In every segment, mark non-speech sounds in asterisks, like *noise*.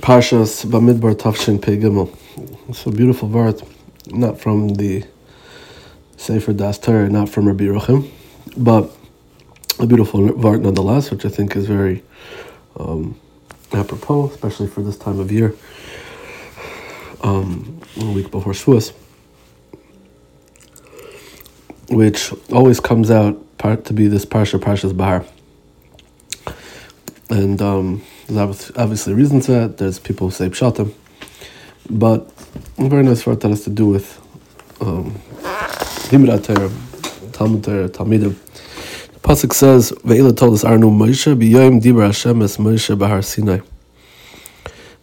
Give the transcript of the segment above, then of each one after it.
Parshas Bamidbar Tafshin Pei Gimel. It's a beautiful word, not from the Sefer Das Torah, not from Rabbi Yeruchim, but a beautiful word nonetheless, which I think is very um, apropos, especially for this time of year, um, a week before Shavuos, which always comes out part to be this Parsha, Parshas Bahar. And um, there's obviously reasons for that. There's people who say pshatim, but very nice word that has to do with um, Talmud Torah, Talmidim. The pasuk says, "Ve'ila told us Arnu Moshe b'yoyim dibra Hashem es Moshe bahar Sinai."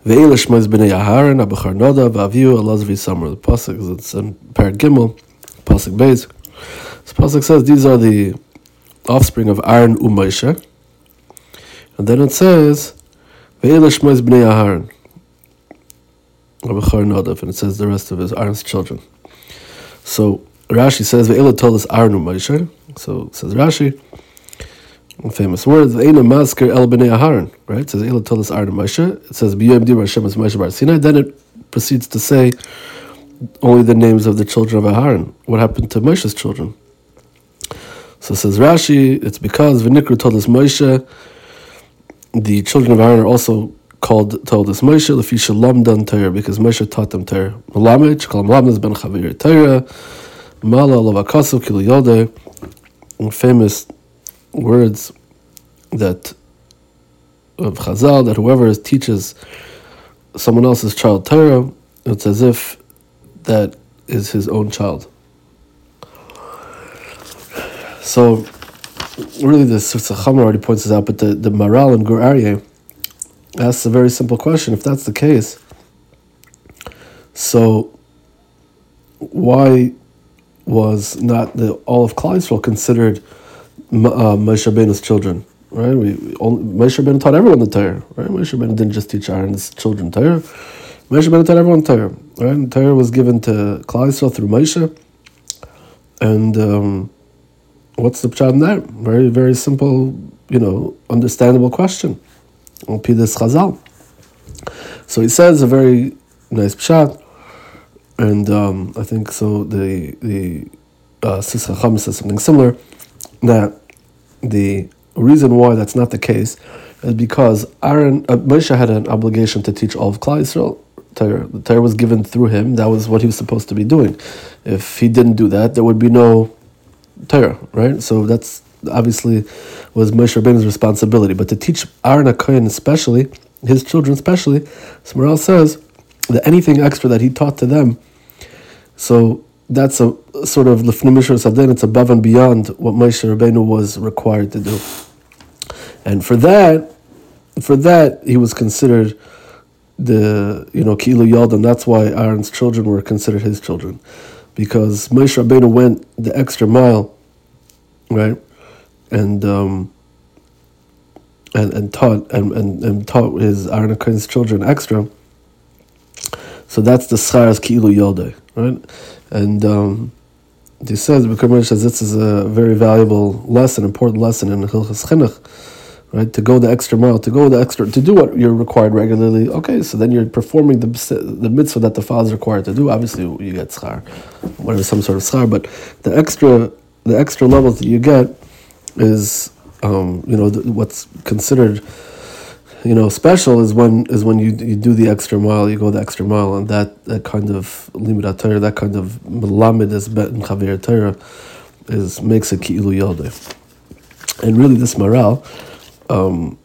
Ve'ila shmois b'nei Aharon abachar Nadav v'aviu alaz v'samar. The pasuk it's in Parag Gimel, pasuk Beis. This pasuk says these are the offspring of Aaron u Moshe. And then it says, Ve'ela Shmois Bnei Aharon. Abachar Nadav, and it says the rest of his Aaron's children. So Rashi says, Ve'ela told us Aaron Moshe. So says Rashi, famous words, Ve'ena Masker El Bnei Aharon, right? It says, Ve'ela told us Aaron Moshe. It says, B'yom Dibra Hashem es Moshe Bar Sinai. Then it proceeds to say only the names of the children of Aharon. What happened to Moshe's children? So says Rashi, it's because V'nikru told us Moshe, the children of Aaron are also called told us Moshe Lefisha Lamdan Torah because Moshe taught them Torah. Malamed, Shkal Malamed ben Chavir Torah, Mala Lavakasu Kil Yode, famous words that of Chazal that whoever teaches someone else's child Torah, it's as if that is his own child. So really the Siftzacham already points this out, but the, the Maharal and Gur Aryeh asks a very simple question. If that's the case, so why was not the all of Klal considered uh, Moshe Rabbeinu's children? Right, we only, Moshe Rabbeinu taught everyone the Torah. Right, Moshe Rabbeinu didn't just teach Aaron's children Torah. Moshe Rabbeinu taught everyone Torah. Right, and Torah was given to Klal through Moshe, and um, what's the pshat there? Very, very simple, you know, understandable question. Chazal. So he says a very nice pshat, and um, I think so. The the uh, says something similar that the reason why that's not the case is because Aaron uh, Moshe had an obligation to teach all of Klal Yisrael. Torah. The Torah was given through him. That was what he was supposed to be doing. If he didn't do that, there would be no Torah, right? So that's obviously was Moshe Rabbeinu's responsibility. But to teach Aaron HaKohen especially, his children especially, Smaral says that anything extra that he taught to them, so that's a sort of Lefnimishra Sadin, it's above and beyond what Moshe Rabbeinu was required to do. And for that, for that, he was considered the, you know, Kilu Yald, and that's why Aaron's children were considered his children because Moshe Rabbeinu went the extra mile, right, and um, and and taught and, and, and taught his Aaron Cohen's children extra. So that's the scharas ki'ilu yodei, right, and um, he says because says this is a very valuable lesson, important lesson in Hilchas Chinuch right? To go the extra mile, to go the extra, to do what you're required regularly. Okay, so then you're performing the the mitzvah that the father is required to do. Obviously, you get schar, whatever some sort of schar, but the extra the extra levels that you get is, um, you know, what's considered. You know, special is when is when you you do the extra mile, you go the extra mile, and that, that kind of limud Torah, that kind of melamed is bet in chavir Torah, is makes a ki'ilu yodeh. And really, this morale, um,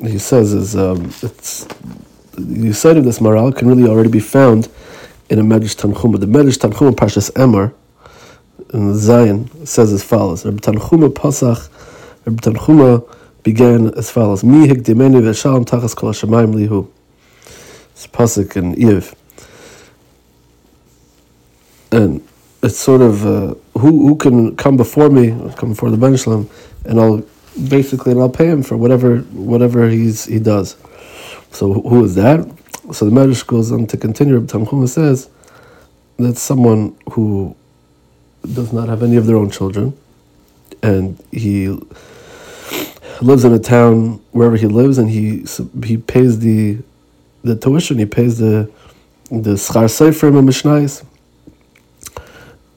he says is um, it's the side of this moral can really already be found in a Medrash Tanchuma. The Medrash Tanchuma Parshas Emor in Zion says as follows: Reb Tanchuma Pasach, Reb Tanchuma began as follows: Mi hikdimeni v'shalom tachas kol hashemayim lihu. It's pasuk in Eiv. And it's sort of uh, who who can come before me, come before the Ben and I'll basically, and I'll pay him for whatever whatever he's he does. So who is that? So the Medrash goes on to continue. Tanchuma says that someone who does not have any of their own children, and he lives in a town wherever he lives, and he he pays the the tuition. He pays the the schar seifrim and mishnais.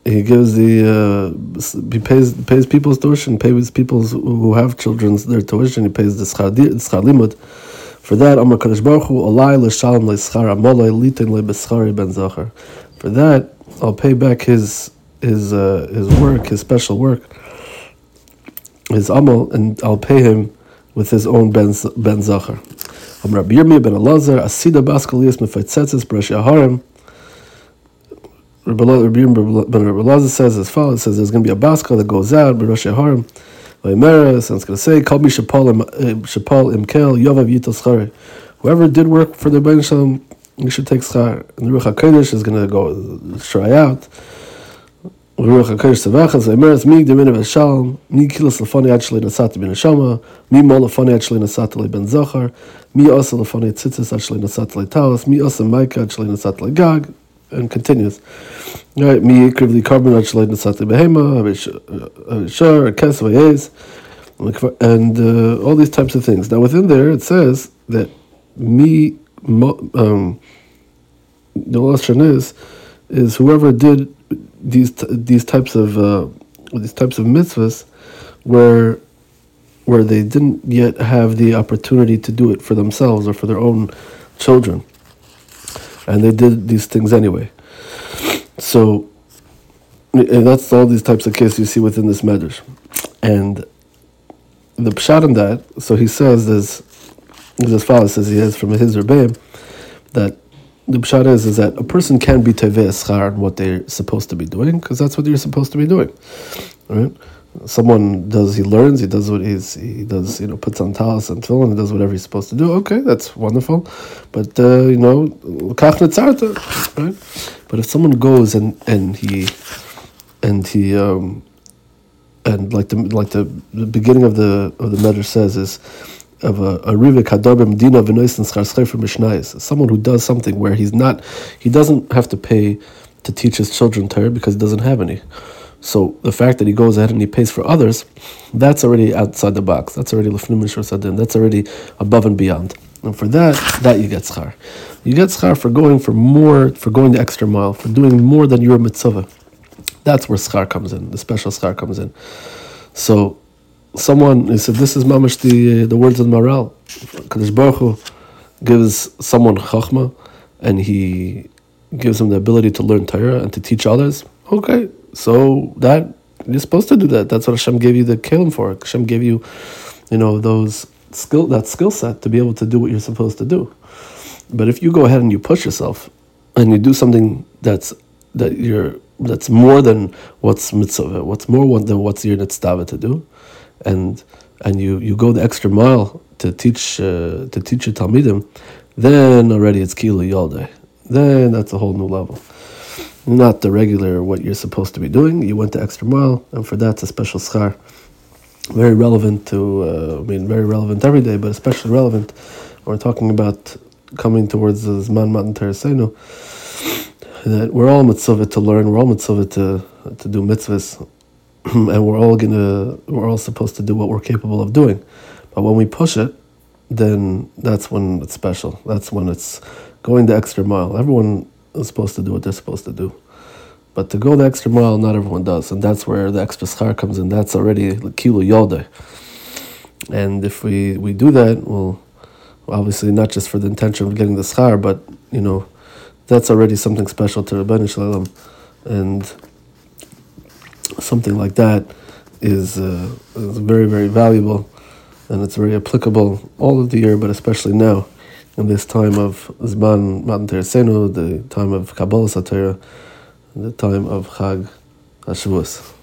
He gives the uh, he pays pays people's tuition, pays people who have children's their tuition. He pays the limud. For that, Amar Kadosh Baruch Hu, Olai l'shalom le'schar amolai litin le'beschari ben zachar. For that, I'll pay back his his uh, his work, his special work, his amal, and I'll pay him with his own ben ben zachar. Amar Rabbi Yirmiyah ben Elazar, Asida baskalias mefetzetzes b'rashi aharim. Rabbi says as follows: says there's going to be a baskel that goes out b'rashi aharim. Vaymeres, and it's going to say, Kal mi eh, shapal imkel yovav. Whoever did work for the Ben Shalom, you should take schar. And the Ruach HaKodesh is going to go try out. Ruach HaKodesh Savachas, Vaymeres, mi demin of Shalom, mi kilos lefani ad shalei nasati ben Hashama, mi mo lefani nasati le ben Zachar, mi asa lefani tzitzis nasati le Talis, mi asa maika nasati le Gag, and continues. Right, mi krivli carbon actually nasati behema, shar, kes vayez, and uh, all these types of things. Now within there it says that me, um, the last is is whoever did these these types of uh, these types of mitzvahs where where they didn't yet have the opportunity to do it for themselves or for their own children and they did these things anyway. So, that's all these types of cases you see within this medrash. And the pshat in that, so he says, as as follows, says he has from his Rebbeim, that the pshat is, is that a person can be teveh schar in what they're supposed to be doing, because that's what you're supposed to be doing. Right? Someone does he learns he does what he's he does you know puts on talis and tefillin and does whatever he's supposed to do. Okay that's wonderful. But uh, you know right? But if someone goes and and he and he um and like the like the, the beginning of the of the matter says is of a, a rivik hadarbim dina v'noisen someone who does something where he's not he doesn't have to pay to teach his children Torah because he doesn't have any so the fact that he goes ahead and he pays for others, that's already outside the box. That's already lefnim sadin. That's already above and beyond. And for that, that you get schar. You get schar for going for more, for going the extra mile, for doing more than your mitzvah. That's where schar comes in. The special schar comes in. So, someone he said, "This is mamish the the words of the Maharal." Kadosh Baruch Hu gives someone chachma, and he gives him the ability to learn Torah and to teach others. Okay, so that you're supposed to do that. That's what Hashem gave you the kelim for. Hashem gave you, you know, those skill that skill set to be able to do what you're supposed to do. But if you go ahead and you push yourself and you do something that's that you're that's more than what's mitzvah, what's more than what's your nitztava to do, and and you you go the extra mile to teach uh, to teach your talmidim, then already it's kilo yalde. Then that's a whole new level not the regular what you're supposed to be doing. You went the extra mile, and for that, it's a special schar. Very relevant to, uh, I mean, very relevant every day, but especially relevant. when We're talking about coming towards the Zman Matan Toraseinu, that we're all mitzvah to learn, we're all mitzvah to, to do mitzvahs, *clears throat* and we're all gonna, we're all supposed to do what we're capable of doing. But when we push it, then that's when it's special. That's when it's going the extra mile. Everyone is supposed to do what they're supposed to do. But to go the extra mile, not everyone does, and that's where the extra schar comes in. That's already kilo yode. And if we, we do that, well, obviously not just for the intention of getting the schar, but you know, that's already something special to Rabbi Shalom, and something like that is, uh, is very very valuable, and it's very applicable all of the year, but especially now in this time of Zman Matan Toraseinu, the time of Kabbalah Satira, the time of Chag HaShavuos.